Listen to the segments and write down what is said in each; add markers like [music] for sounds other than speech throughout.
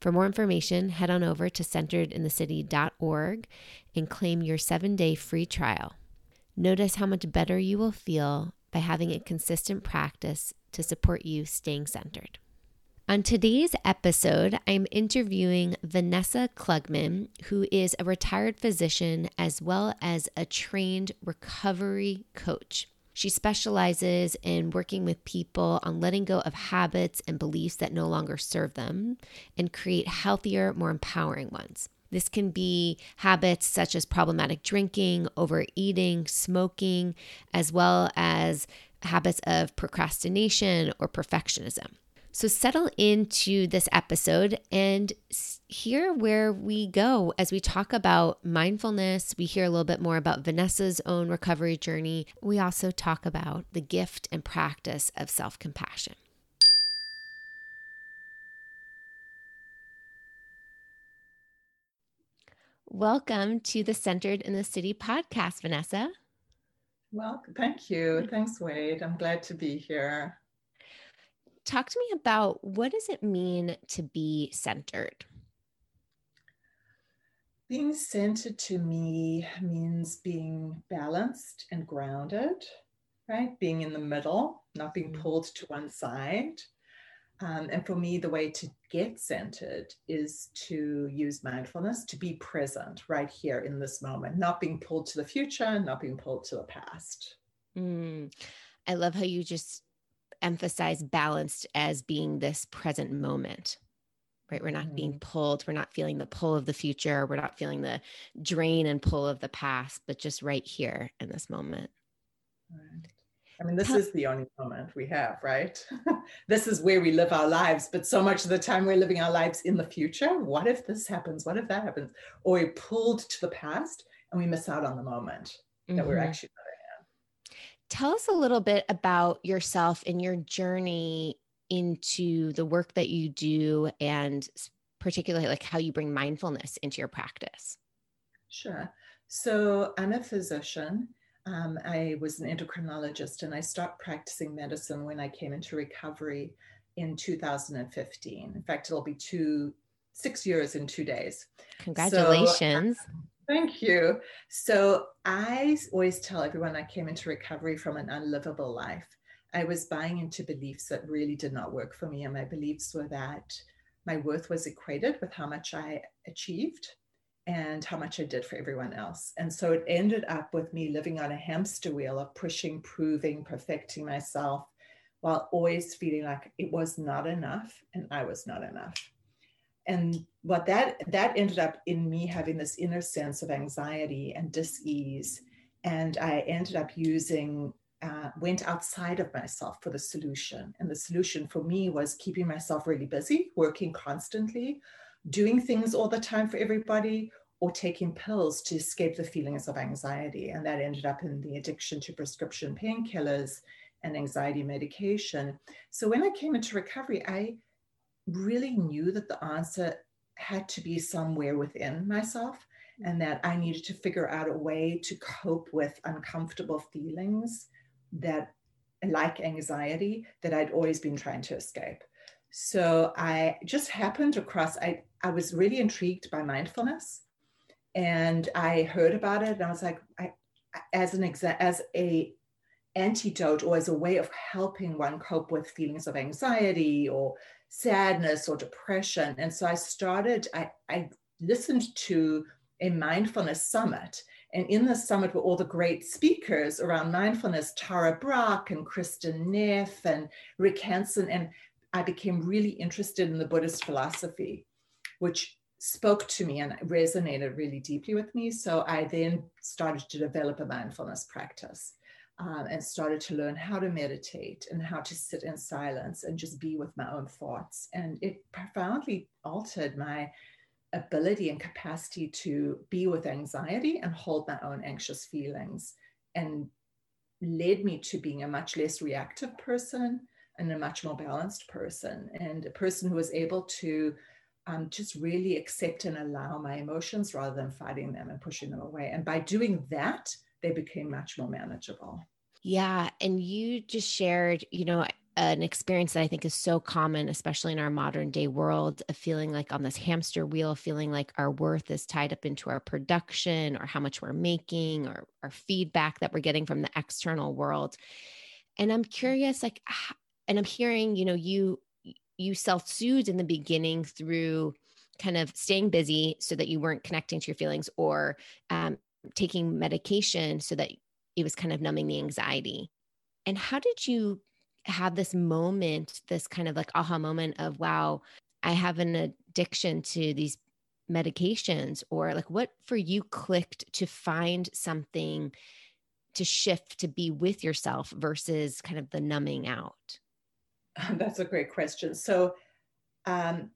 For more information, head on over to centeredinthecity.org and claim your seven day free trial. Notice how much better you will feel by having a consistent practice to support you staying centered. On today's episode, I'm interviewing Vanessa Klugman, who is a retired physician as well as a trained recovery coach. She specializes in working with people on letting go of habits and beliefs that no longer serve them and create healthier, more empowering ones. This can be habits such as problematic drinking, overeating, smoking, as well as habits of procrastination or perfectionism. So settle into this episode and hear where we go as we talk about mindfulness. We hear a little bit more about Vanessa's own recovery journey. We also talk about the gift and practice of self compassion. Welcome to the Centered in the City podcast, Vanessa. Well, thank you. Thanks, Wade. I'm glad to be here talk to me about what does it mean to be centered? Being centered to me means being balanced and grounded, right? Being in the middle, not being mm-hmm. pulled to one side. Um, and for me, the way to get centered is to use mindfulness to be present right here in this moment, not being pulled to the future, not being pulled to the past. Mm. I love how you just emphasize balanced as being this present moment right we're not mm-hmm. being pulled we're not feeling the pull of the future we're not feeling the drain and pull of the past but just right here in this moment right. i mean this is the only moment we have right [laughs] this is where we live our lives but so much of the time we're living our lives in the future what if this happens what if that happens or we're pulled to the past and we miss out on the moment mm-hmm. that we're mm-hmm. actually Tell us a little bit about yourself and your journey into the work that you do and particularly like how you bring mindfulness into your practice. Sure. So I'm a physician. Um, I was an endocrinologist and I stopped practicing medicine when I came into recovery in 2015. In fact, it'll be two, six years in two days. Congratulations. So, Thank you. So I always tell everyone I came into recovery from an unlivable life. I was buying into beliefs that really did not work for me. And my beliefs were that my worth was equated with how much I achieved and how much I did for everyone else. And so it ended up with me living on a hamster wheel of pushing, proving, perfecting myself while always feeling like it was not enough and I was not enough and what that that ended up in me having this inner sense of anxiety and dis-ease. And i ended up using uh, went outside of myself for the solution. And the solution for me was keeping myself really busy working constantly doing things all the time for everybody or taking pills to escape the feelings of anxiety. And that ended up in the addiction to prescription painkillers and anxiety medication. So when i came into recovery i really knew that the answer had to be somewhere within myself and that I needed to figure out a way to cope with uncomfortable feelings that, like anxiety, that I'd always been trying to escape. So I just happened across, I, I was really intrigued by mindfulness and I heard about it and I was like, I, as an exa- as a antidote or as a way of helping one cope with feelings of anxiety or sadness or depression. And so I started, I, I listened to a mindfulness summit. And in the summit were all the great speakers around mindfulness, Tara Brach and Kristin Neff and Rick Hanson. And I became really interested in the Buddhist philosophy, which spoke to me and resonated really deeply with me. So I then started to develop a mindfulness practice um, and started to learn how to meditate and how to sit in silence and just be with my own thoughts. And it profoundly altered my ability and capacity to be with anxiety and hold my own anxious feelings and led me to being a much less reactive person and a much more balanced person and a person who was able to um, just really accept and allow my emotions rather than fighting them and pushing them away. And by doing that, they became much more manageable. Yeah. And you just shared, you know, an experience that I think is so common, especially in our modern day world, of feeling like on this hamster wheel, feeling like our worth is tied up into our production or how much we're making or our feedback that we're getting from the external world. And I'm curious, like, and I'm hearing, you know, you you self-soothed in the beginning through kind of staying busy so that you weren't connecting to your feelings or um, taking medication so that it was kind of numbing the anxiety. And how did you have this moment, this kind of like aha moment of, wow, I have an addiction to these medications? Or like what for you clicked to find something to shift to be with yourself versus kind of the numbing out? [laughs] That's a great question. So, um,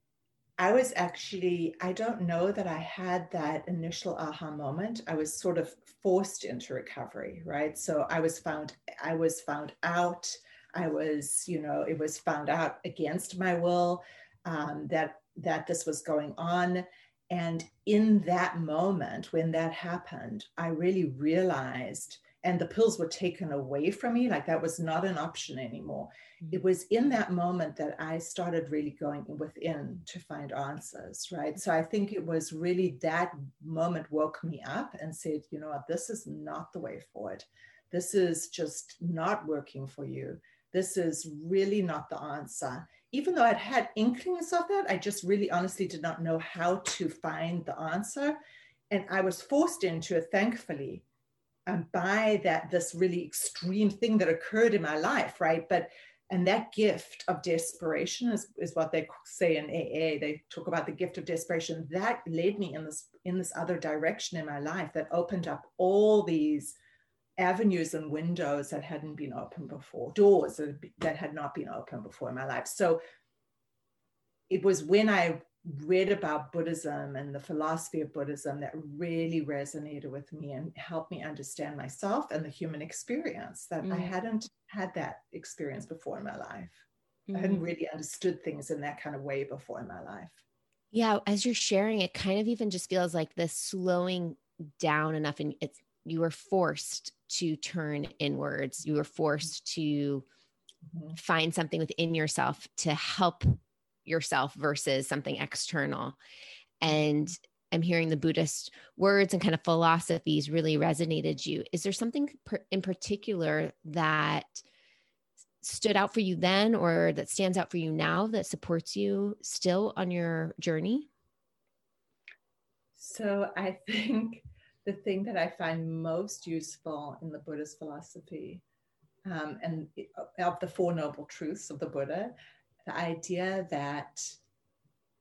I was actually, I don't know that I had that initial aha moment. I was sort of forced into recovery, right? So I was found, I was found out. I was, you know, it was found out against my will um, that that this was going on. And in that moment, when that happened, I really realized and the pills were taken away from me like that was not an option anymore. It mm-hmm. was in that moment that i started really going within to find answers right? So i think it was really that moment woke me up and said you know what? This is not the way forward. This is just not working for you. This is really not the answer. Even though i'd had inklings of that i just really honestly did not know how to find the answer. And i was forced into it thankfully um, by that this really extreme thing that occurred in my life, right? But and that gift of desperation is, is what they say in AA. They talk about the gift of desperation. That led me in this in this other direction in my life that opened up all these avenues and windows that hadn't been open before, doors that, had not been open before in my life. So it was when I read about Buddhism and the philosophy of Buddhism that really resonated with me and helped me understand myself and the human experience that mm. I hadn't had that experience before in my life. Mm. I hadn't mm. really understood things in that kind of way before in my life. Yeah, as you're sharing, it kind of even just feels like this slowing down enough, and it's you were forced to turn inwards. You were forced to mm-hmm. find something within yourself to help yourself versus something external. And I'm hearing the Buddhist words and kind of philosophies really resonated you. Is there something in particular that stood out for you then or that stands out for you now that supports you still on your journey? So I [laughs] think the thing that I find most useful in the Buddhist philosophy um, and of the Four Noble Truths of the Buddha the idea that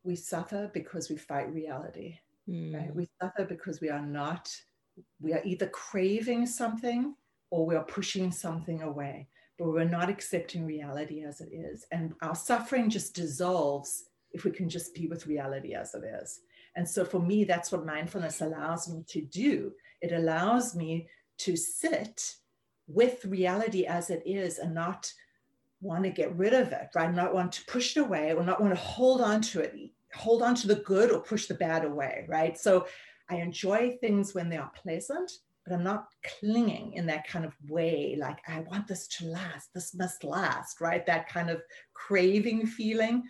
we suffer because we fight reality, mm. right? We suffer because we are not, we are either craving something or we are pushing something away, but we're not accepting reality as it is. And our suffering just dissolves if we can just be with reality as it is. And so for me, that's what mindfulness allows me to do. It allows me to sit with reality as it is and not want to get rid of it, right? Not want to push it away or not want to hold on to it, hold on to the good or push the bad away, right? So I enjoy things when they are pleasant, but I'm not clinging in that kind of way, like I want this to last, this must last, right? That kind of craving feeling.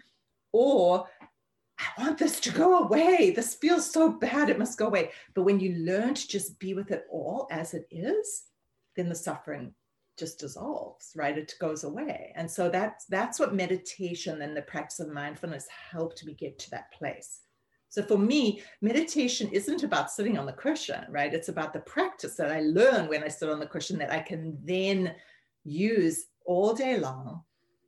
Or I want this to go away. This feels so bad, it must go away. But when you learn to just be with it all as it is, then the suffering just dissolves right it goes away and so that's that's what meditation and the practice of mindfulness helped me get to that place So for me, meditation isn't about sitting on the cushion, right? It's about the practice that I learn when I sit on the cushion that I can then use all day long,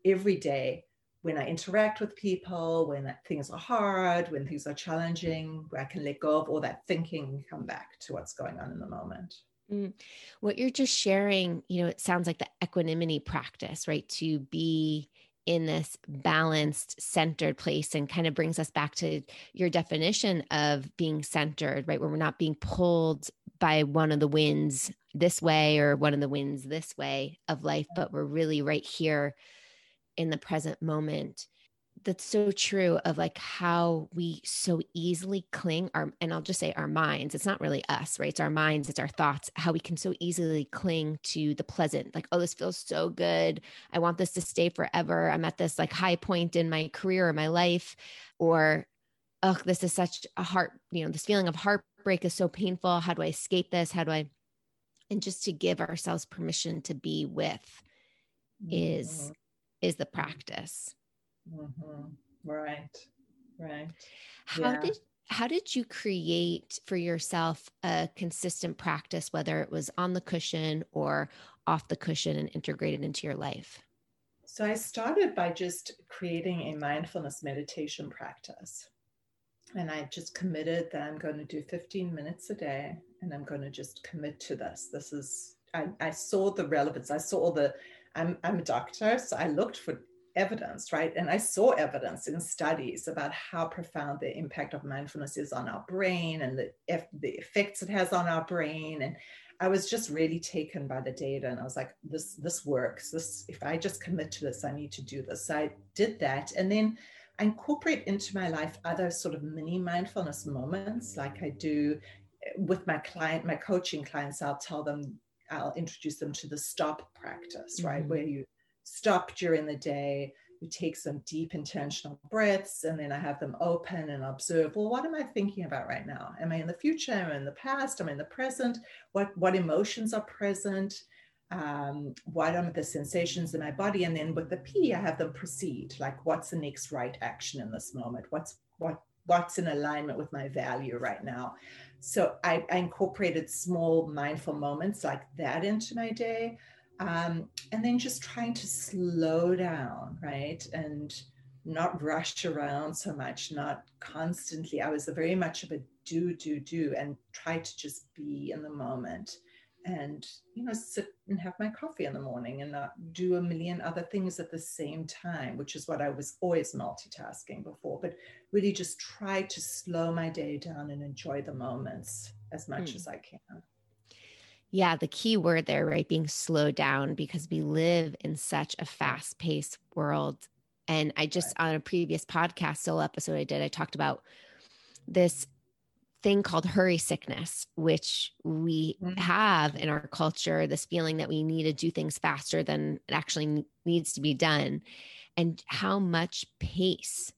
every day, when I interact with people, when things are hard, when things are challenging, where I can let go of all that thinking and come back to what's going on in the moment. Mm. What you're just sharing, you know, it sounds like the equanimity practice, right? To be in this balanced, centered place and kind of brings us back to your definition of being centered, right? Where we're not being pulled by one of the winds this way or one of the winds this way of life, but we're really right here in the present moment that's so true of like how we so easily cling our and I'll just say our minds it's not really us right? It's our minds it's our thoughts how we can so easily cling to the pleasant like oh this feels so good. I want this to stay forever. I'm at this like high point in my career or my life or oh this is such a heart you know this feeling of heartbreak is so painful. How do I escape this? How do I and just to give ourselves permission to be with is mm-hmm. is the practice Mm-hmm. Right. Right. How yeah. did how did you create for yourself a consistent practice, whether it was on the cushion or off the cushion and integrated into your life? So I started by just creating a mindfulness meditation practice. And I just committed that I'm going to do 15 minutes a day and I'm going to just commit to this. This is, I, I saw the relevance. I saw the, I'm, I'm a doctor, so I looked for evidence, right? And I saw evidence in studies about how profound the impact of mindfulness is on our brain and the, the effects it has on our brain. And I was just really taken by the data, and I was like, "This this works. This if I just commit to this, I need to do this." So I did that, and then I incorporate into my life other sort of mini mindfulness moments, like I do eh, with my client, my coaching clients. I'll tell them, I'll introduce them to the stop practice, right, mm-hmm. where you stop during the day. You take some deep intentional breaths, and then I have them open and observe. Well, what am I thinking about right now? Am I in the future? Am I in the past? Am I in the present? What what emotions are present? Um, what are the sensations in my body? And then with the P, I have them proceed. Like, what's the next right action in this moment? What's what what's in alignment with my value right now? So I, I incorporated small mindful moments like that into my day um, and then just trying to slow down, right? And not rush around so much, not constantly. I was very much of a do, do, do, and try to just be in the moment and, you know, sit and have my coffee in the morning and not do a million other things at the same time, which is what I was always multitasking before, but really just try to slow my day down and enjoy the moments as much mm. as I can. Yeah, the key word there, right? Being slowed down because we live in such a fast paced world. And I just, right. on a previous podcast solo episode I did, I talked about this thing called hurry sickness, which we mm-hmm. have in our culture this feeling that we need to do things faster than it actually needs to be done, and how much pace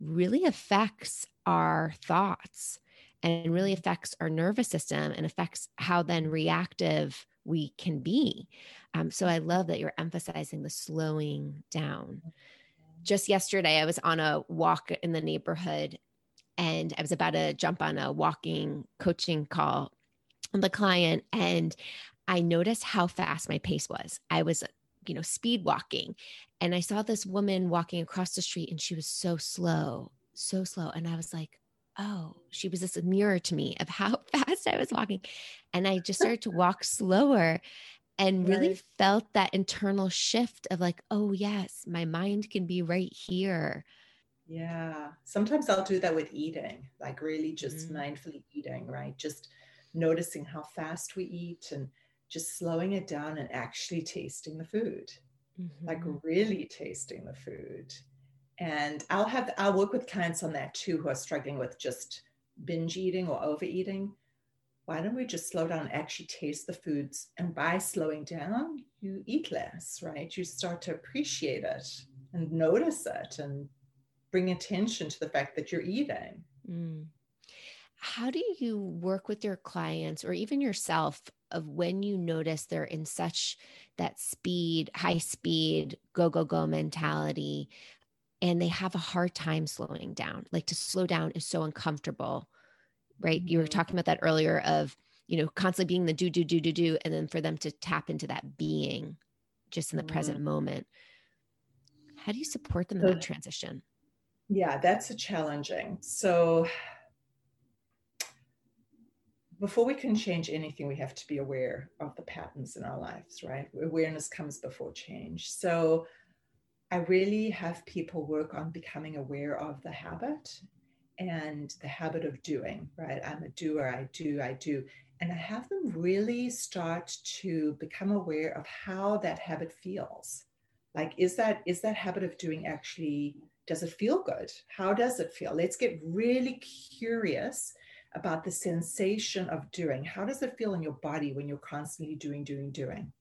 really affects our thoughts and really affects our nervous system and affects how then reactive we can be. Um, so I love that you're emphasizing the slowing down. Just yesterday, I was on a walk in the neighborhood and I was about to jump on a walking coaching call with the client. And I noticed how fast my pace was. I was, you know, speed walking. And I saw this woman walking across the street and she was so slow, so slow. And I was like, oh, she was this mirror to me of how [laughs] fast I was walking. And I just [laughs] started to walk slower and really right. felt that internal shift of like, oh, yes, my mind can be right here. Yeah. Sometimes I'll do that with eating, like really just mm. mindfully eating, right? Just noticing how fast we eat and just slowing it down and actually tasting the food, mm-hmm. like really tasting the food and i'll have i'll work with clients on that too who are struggling with just binge eating or overeating. Why don't we just slow down and actually taste the foods? And by slowing down you eat less right? You start to appreciate it and notice it and bring attention to the fact that you're eating. Mm. how do you work with your clients or even yourself of when you notice they're in such that speed high speed go go go mentality and they have a hard time slowing down. Like to slow down is so uncomfortable, right? Mm-hmm. You were mm-hmm. talking about that earlier of, you know, constantly being the do, do, do, do, do, and then for them to tap into that being just in the mm-hmm. present moment. How do you support them in that transition? Yeah, that's a challenging. So before we can change anything, we have to be aware of the patterns in our lives, right? Awareness comes before change. So I really have people work on becoming aware of the habit and the habit of doing, right? I'm a doer, I do, I do. And I have them really start to become aware of how that habit feels. Like, is that is that habit of doing actually does it feel good? How does it feel? Let's get really curious about the sensation of doing. How does it feel in your body when you're constantly doing, doing, doing?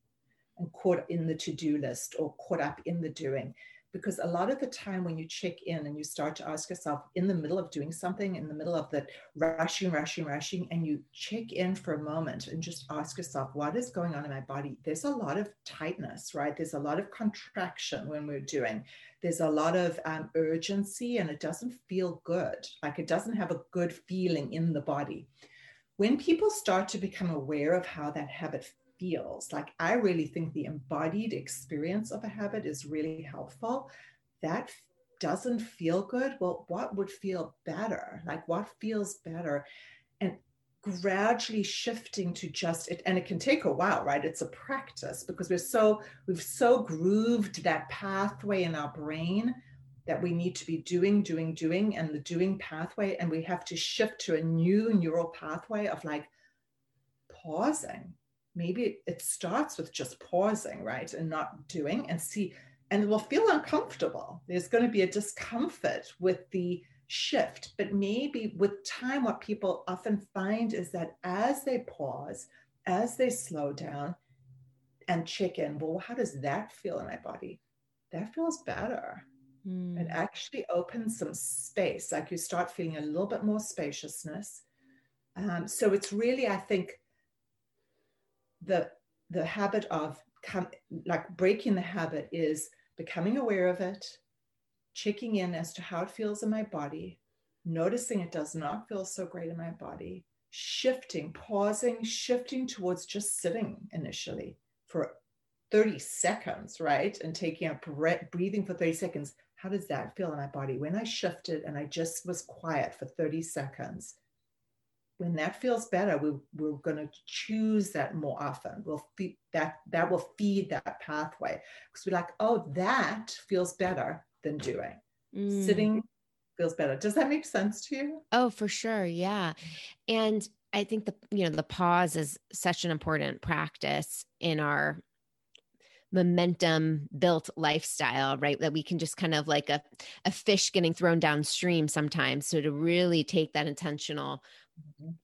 And caught in the to-do list or caught up in the doing. Because a lot of the time when you check in and you start to ask yourself in the middle of doing something in the middle of the rushing rushing rushing and you check in for a moment and just ask yourself what is going on in my body? There's a lot of tightness right? There's a lot of contraction when we're doing. There's a lot of um, urgency and it doesn't feel good. Like it doesn't have a good feeling in the body. When people start to become aware of how that habit feels. Like I really think the embodied experience of a habit is really helpful. That doesn't feel good. Well, what would feel better? Like what feels better? And gradually shifting to just it and it can take a while right it's a practice because we're so we've so grooved that pathway in our brain that we need to be doing doing doing and the doing pathway and we have to shift to a new neural pathway of like pausing maybe it starts with just pausing, right? And not doing and see, and it will feel uncomfortable. There's going to be a discomfort with the shift. But maybe with time, what people often find is that as they pause, as they slow down and check in, well, how does that feel in my body? That feels better. Mm. It actually opens some space, like you start feeling a little bit more spaciousness. Um, so it's really, I think, the the habit of like breaking the habit is becoming aware of it checking in as to how it feels in my body noticing it does not feel so great in my body shifting pausing shifting towards just sitting initially for 30 seconds right? And taking a breath breathing for 30 seconds. How does that feel in my body? When i shifted and i just was quiet for 30 seconds when that feels better, we, we're going to choose that more often. We'll feed that, that will feed that pathway because we're like, oh, that feels better than doing. Mm. Sitting feels better. Does that make sense to you? Oh, for sure. Yeah. And I think the, you know, the pause is such an important practice in our momentum built lifestyle right that we can just kind of like a, a fish getting thrown downstream sometimes so to really take that intentional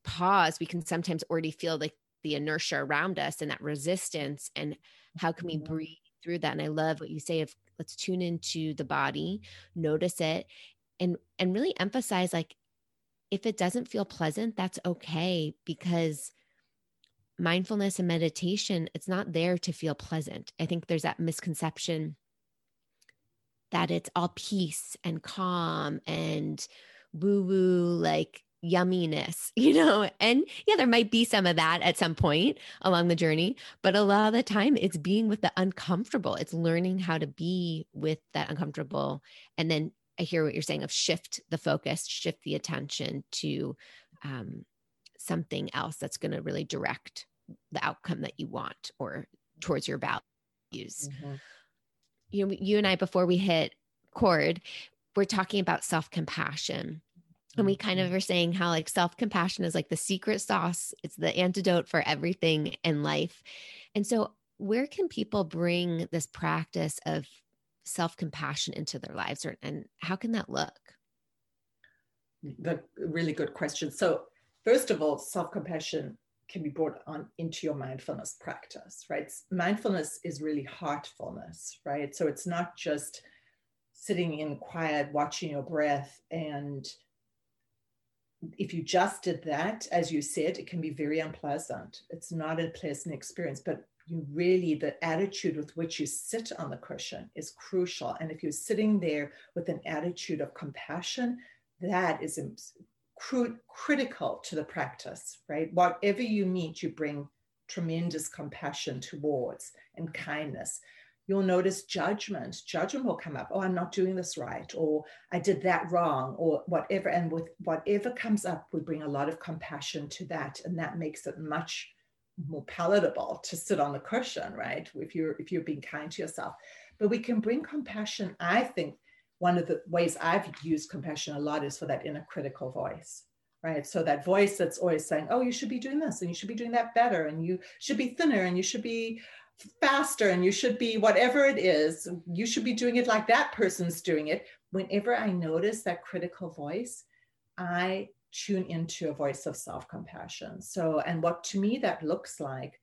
pause, we can sometimes already feel like the inertia around us and that resistance. And how can we mm-hmm. breathe through that? And I love what you say of let's tune into the body, notice it, and and really emphasize like if it doesn't feel pleasant, that's okay because mindfulness and meditation, it's not there to feel pleasant. I think there's that misconception that it's all peace and calm and woo woo, like yumminess, [laughs] you know? And yeah, there might be some of that at some point along the journey, but a lot of the time it's being with the uncomfortable. It's learning how to be with that uncomfortable. And then I hear what you're saying of shift the focus, shift the attention to um, something else that's going to really direct the outcome that you want or towards your values. Mm-hmm. You know, you and I, before we hit cord, we're talking about self compassion and we kind of mm-hmm. are saying how like self-compassion is like the secret sauce. It's the antidote for everything in life. And so where can people bring this practice of self-compassion into their lives or, and how can that look? The really good question. So first of all self-compassion can be brought on into your mindfulness practice right? Mindfulness is really heartfulness right? So it's not just sitting in quiet watching your breath and if you just did that, as you said, it can be very unpleasant. It's not a pleasant experience. But you really the attitude with which you sit on the cushion is crucial and if you're sitting there with an attitude of compassion that is cr- critical to the practice right whatever you meet you bring tremendous compassion towards and kindness you'll notice judgment judgment will come up oh i'm not doing this right or i did that wrong or whatever and with whatever comes up we bring a lot of compassion to that and that makes it much more palatable to sit on the cushion, right? If you're if you're being kind to yourself. But we can bring compassion. I think one of the ways I've used compassion a lot is for that inner critical voice, right? So that voice that's always saying, "Oh, you should be doing this, and you should be doing that better, and you should be thinner, and you should be faster, and you should be whatever it is. You should be doing it like that person's doing it." Whenever I notice that critical voice, I tune into a voice of self compassion. So, and what to me that looks like,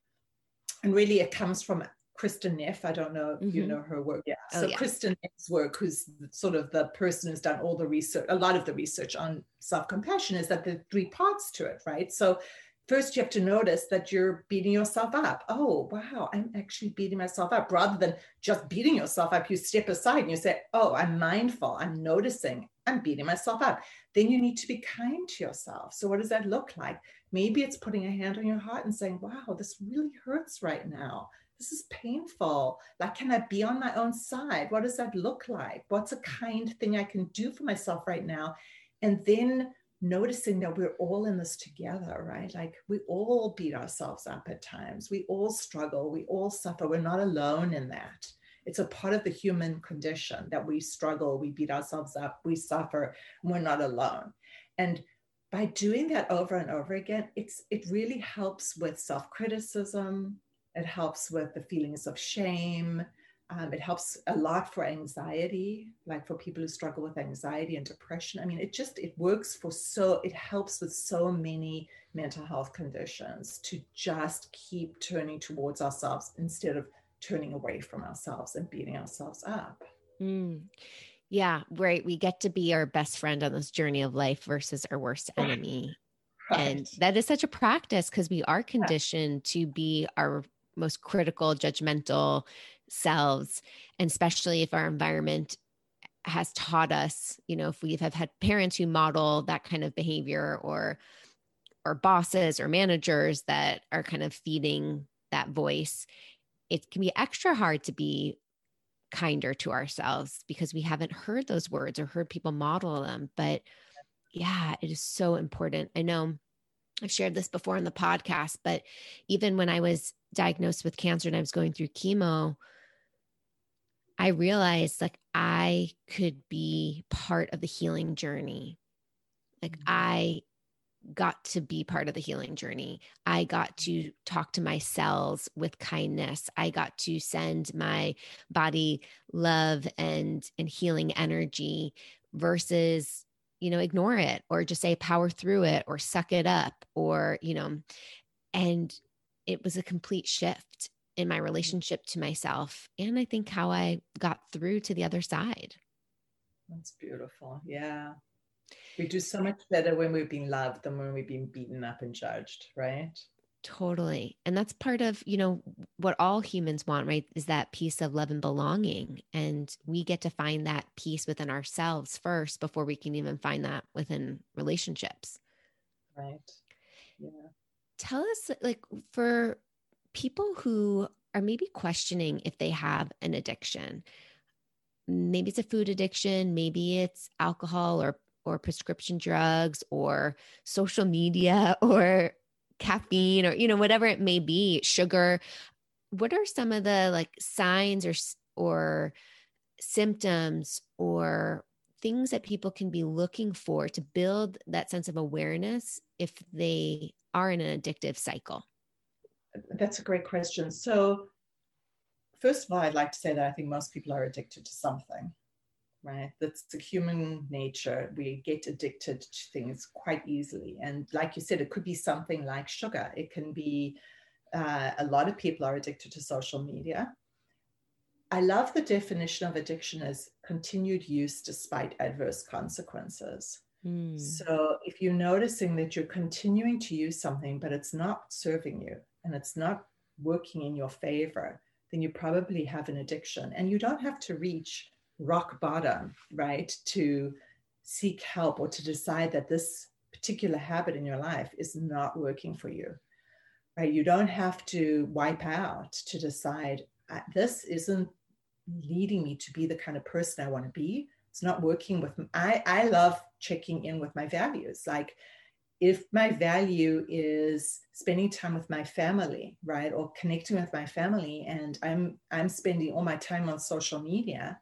and really it comes from Kristin Neff. I don't know if mm-hmm. you know her work. Yeah. Oh, so yeah. Kristin Neff's work, who's sort of the person who's done all the research, a lot of the research on self-compassion, is that there are three parts to it, right? So first you have to notice that you're beating yourself up. Oh, wow, I'm actually beating myself up. Rather than just beating yourself up, you step aside and you say, Oh, I'm mindful, I'm noticing, I'm beating myself up. Then you need to be kind to yourself. So, what does that look like? Maybe it's putting a hand on your heart and saying, Wow, this really hurts right now. This is painful. Like, can I be on my own side? What does that look like? What's a kind thing I can do for myself right now? And then noticing that we're all in this together, right? Like we all beat ourselves up at times. We all struggle. We all suffer. We're not alone in that. It's a part of the human condition that we struggle, we beat ourselves up, we suffer, we're not alone. And by doing that over and over again, it's it really helps with self-criticism. It helps with the feelings of shame. Um, it helps a lot for anxiety, like for people who struggle with anxiety and depression. I mean, it just it works for so it helps with so many mental health conditions to just keep turning towards ourselves instead of turning away from ourselves and beating ourselves up. Mm. Yeah, right. We get to be our best friend on this journey of life versus our worst enemy. Right. And that is such a practice because we are conditioned yeah. to be our most critical, judgmental selves. And especially if our environment has taught us, you know, if we have had parents who model that kind of behavior or or bosses or managers that are kind of feeding that voice, it can be extra hard to be kinder to ourselves because we haven't heard those words or heard people model them. But yeah, it is so important. I know I've shared this before on the podcast, but even when I was diagnosed with cancer and I was going through chemo, I realized like I could be part of the healing journey. Like mm-hmm. I got to be part of the healing journey. I got to talk to my cells with kindness. I got to send my body love and and healing energy versus you know ignore it or just say power through it or suck it up or you know and it was a complete shift in my relationship to myself and I think how I got through to the other side. That's beautiful. Yeah. We do so much better when we've been loved than when we've been beaten up and judged, right? Totally. And that's part of, you know, what all humans want, right? Is that piece of love and belonging. And we get to find that peace within ourselves first before we can even find that within relationships. Right. Yeah. Tell us, like, for people who are maybe questioning if they have an addiction, maybe it's a food addiction, maybe it's alcohol or or prescription drugs or social media [laughs] or caffeine or you know whatever it may be sugar. What are some of the like signs or or symptoms or things that people can be looking for to build that sense of awareness if they are in an addictive cycle that's a great question so first of all i'd like to say that i think most people are addicted to something right? That's the human nature. We get addicted to things quite easily. And like you said, it could be something like sugar. It can be, uh, a lot of people are addicted to social media. I love the definition of addiction as continued use despite adverse consequences. Mm. So if you're noticing that you're continuing to use something, but it's not serving you and it's not working in your favor, then you probably have an addiction. And you don't have to reach rock bottom, right, to seek help or to decide that this particular habit in your life is not working for you. Right? You don't have to wipe out to decide this isn't leading me to be the kind of person I want to be. It's not working with I I love checking in with my values. Like if my value is spending time with my family right or connecting with my family and i'm i'm spending all my time on social media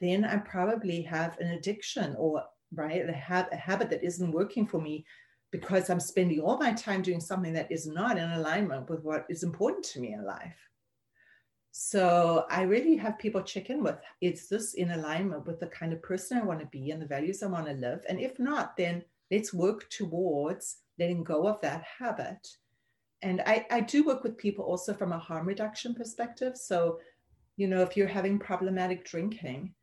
then i probably have an addiction or right a, ha- a habit that isn't working for me because i'm spending all my time doing something that is not in alignment with what is important to me in life so I really have people check in with is this in alignment with the kind of person I want to be and the values I want to live? And if not, then let's work towards letting go of that habit. And I, I do work with people also from a harm reduction perspective. So, you know, if you're having problematic drinking,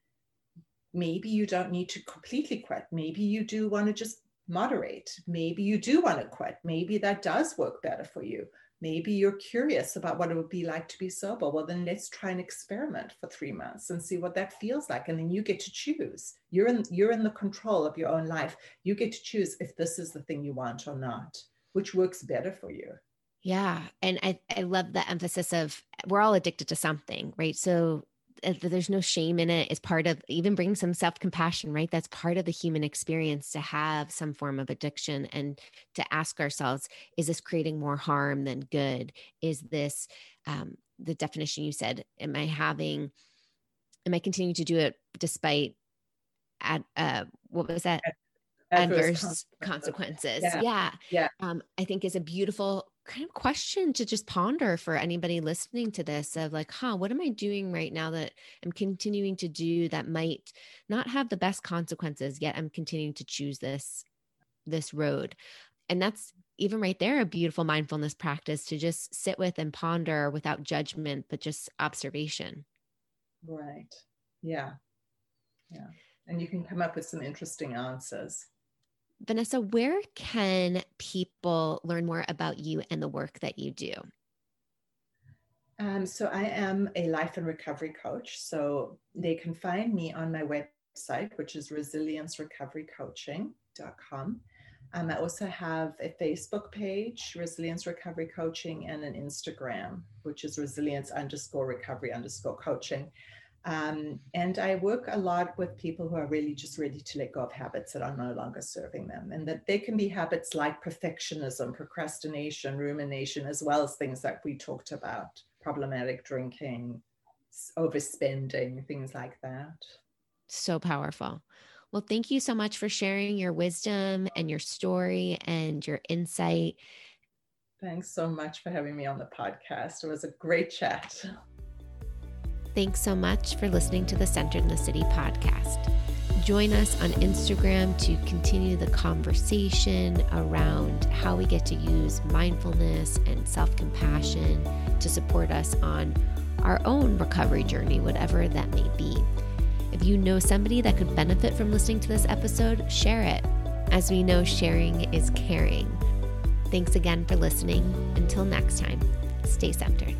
maybe you don't need to completely quit. Maybe you do want to just moderate. Maybe you do want to quit. Maybe that does work better for you. Maybe you're curious about what it would be like to be sober. Well, then let's try an experiment for three months and see what that feels like. And then you get to choose. You're in you're in the control of your own life. You get to choose if this is the thing you want or not, which works better for you. Yeah. And I, I love the emphasis of we're all addicted to something, right? So there's no shame in it. It's part of even bring some self compassion, right? That's part of the human experience to have some form of addiction and to ask ourselves, is this creating more harm than good? Is this um, the definition you said? Am I having, am I continuing to do it despite, ad, uh, what was that? Adverse, adverse consequences. consequences. Yeah. Yeah. yeah. Um, I think is a beautiful kind of question to just ponder for anybody listening to this of like, huh, what am I doing right now that I'm continuing to do that might not have the best consequences, yet I'm continuing to choose this this road. And that's even right there a beautiful mindfulness practice to just sit with and ponder without judgment, but just observation. Right. Yeah. Yeah. And you can come up with some interesting answers. Vanessa, where can people learn more about you and the work that you do? Um, so I am a life and recovery coach. So they can find me on my website, which is resiliencerecoverycoaching.com. Um, I also have a Facebook page, Resilience Recovery Coaching, and an Instagram, which is resilience underscore recovery underscore coaching. Um, and I work a lot with people who are really just ready to let go of habits that are no longer serving them. And that there can be habits like perfectionism, procrastination, rumination, as well as things that we talked about problematic drinking, overspending, things like that. So powerful. Well, thank you so much for sharing your wisdom and your story and your insight. Thanks so much for having me on the podcast. It was a great chat. Thanks so much for listening to the Centered in the City podcast. Join us on Instagram to continue the conversation around how we get to use mindfulness and self compassion to support us on our own recovery journey, whatever that may be. If you know somebody that could benefit from listening to this episode, share it. As we know, sharing is caring. Thanks again for listening. Until next time, stay centered.